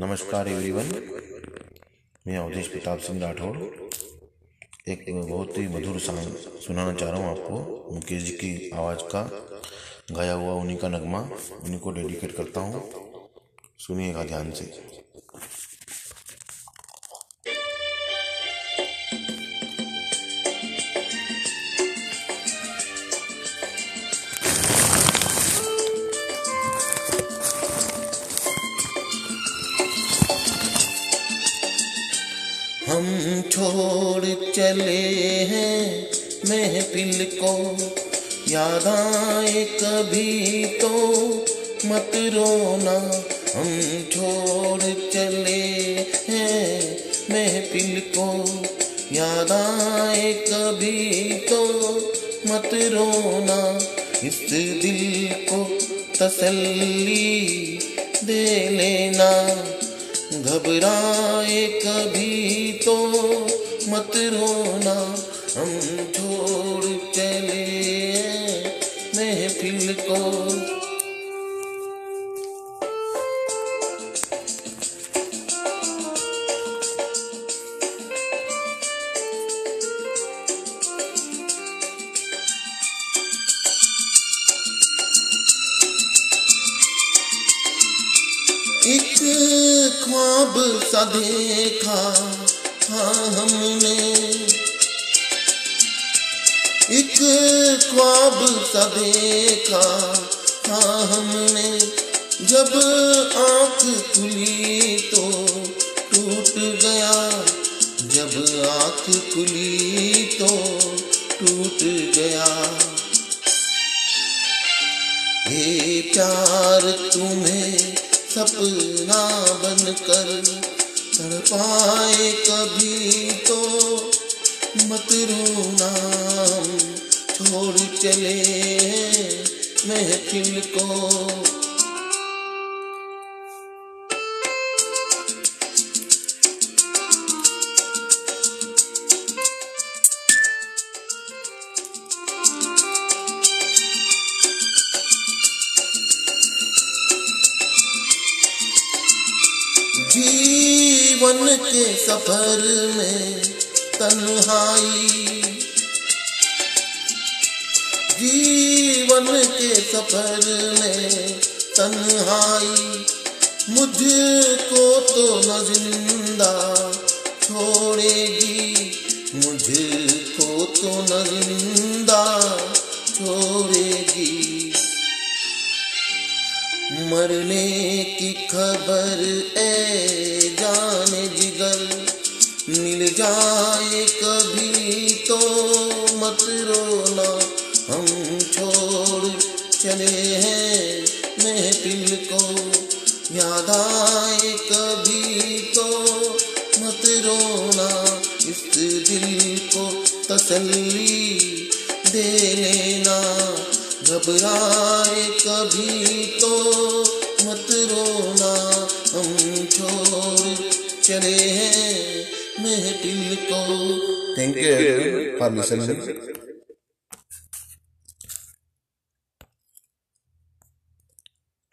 नमस्कार एवरीवन मैं अवधेश प्रताप सिंह राठौड़ एक बहुत ही मधुर सांग सुनाना चाह रहा हूँ आपको। मुकेश जी की आवाज़ का गाया हुआ उन्हीं का नगमा, उन्हीं को डेडिकेट करता हूँ। सुनिएगा ध्यान से। चले हैं महफिल को याद आए कभी तो मत रोना, हम छोड़ चले हैं महफिल को याद आए कभी तो मत रोना, इस दिल को तसल्ली दे लेना। घबराए कभी मत रोना हम छोड़ चले महफिल को। एक ख्वाब सा देखा हाँ हमने। एक ख्वाब सा देखा हाँ हमने। जब आँख खुली तो टूट गया। जब आँख खुली तो टूट गया। ये प्यार, तुम्हें सपना बनकर तड़पाए कभी तो मत रोना। छोड़ चले महफिल को। जीवन के सफ़र में तन्हाई। जीवन के सफ़र में तन्हाई। मुझको तो न ज़िंदा छोड़ेगी। मरने की खबर, ए जान जिगर। मिल जाए कभी तो मत रोना, हम छोड़ चले हैं महफिल को। याद आए कभी तो मत रोना, इस दिल को तसल्ली दे लेना। घबराए कभी तो मत रोना हम छोड़ चले हैं महफिल को you everyone for listening.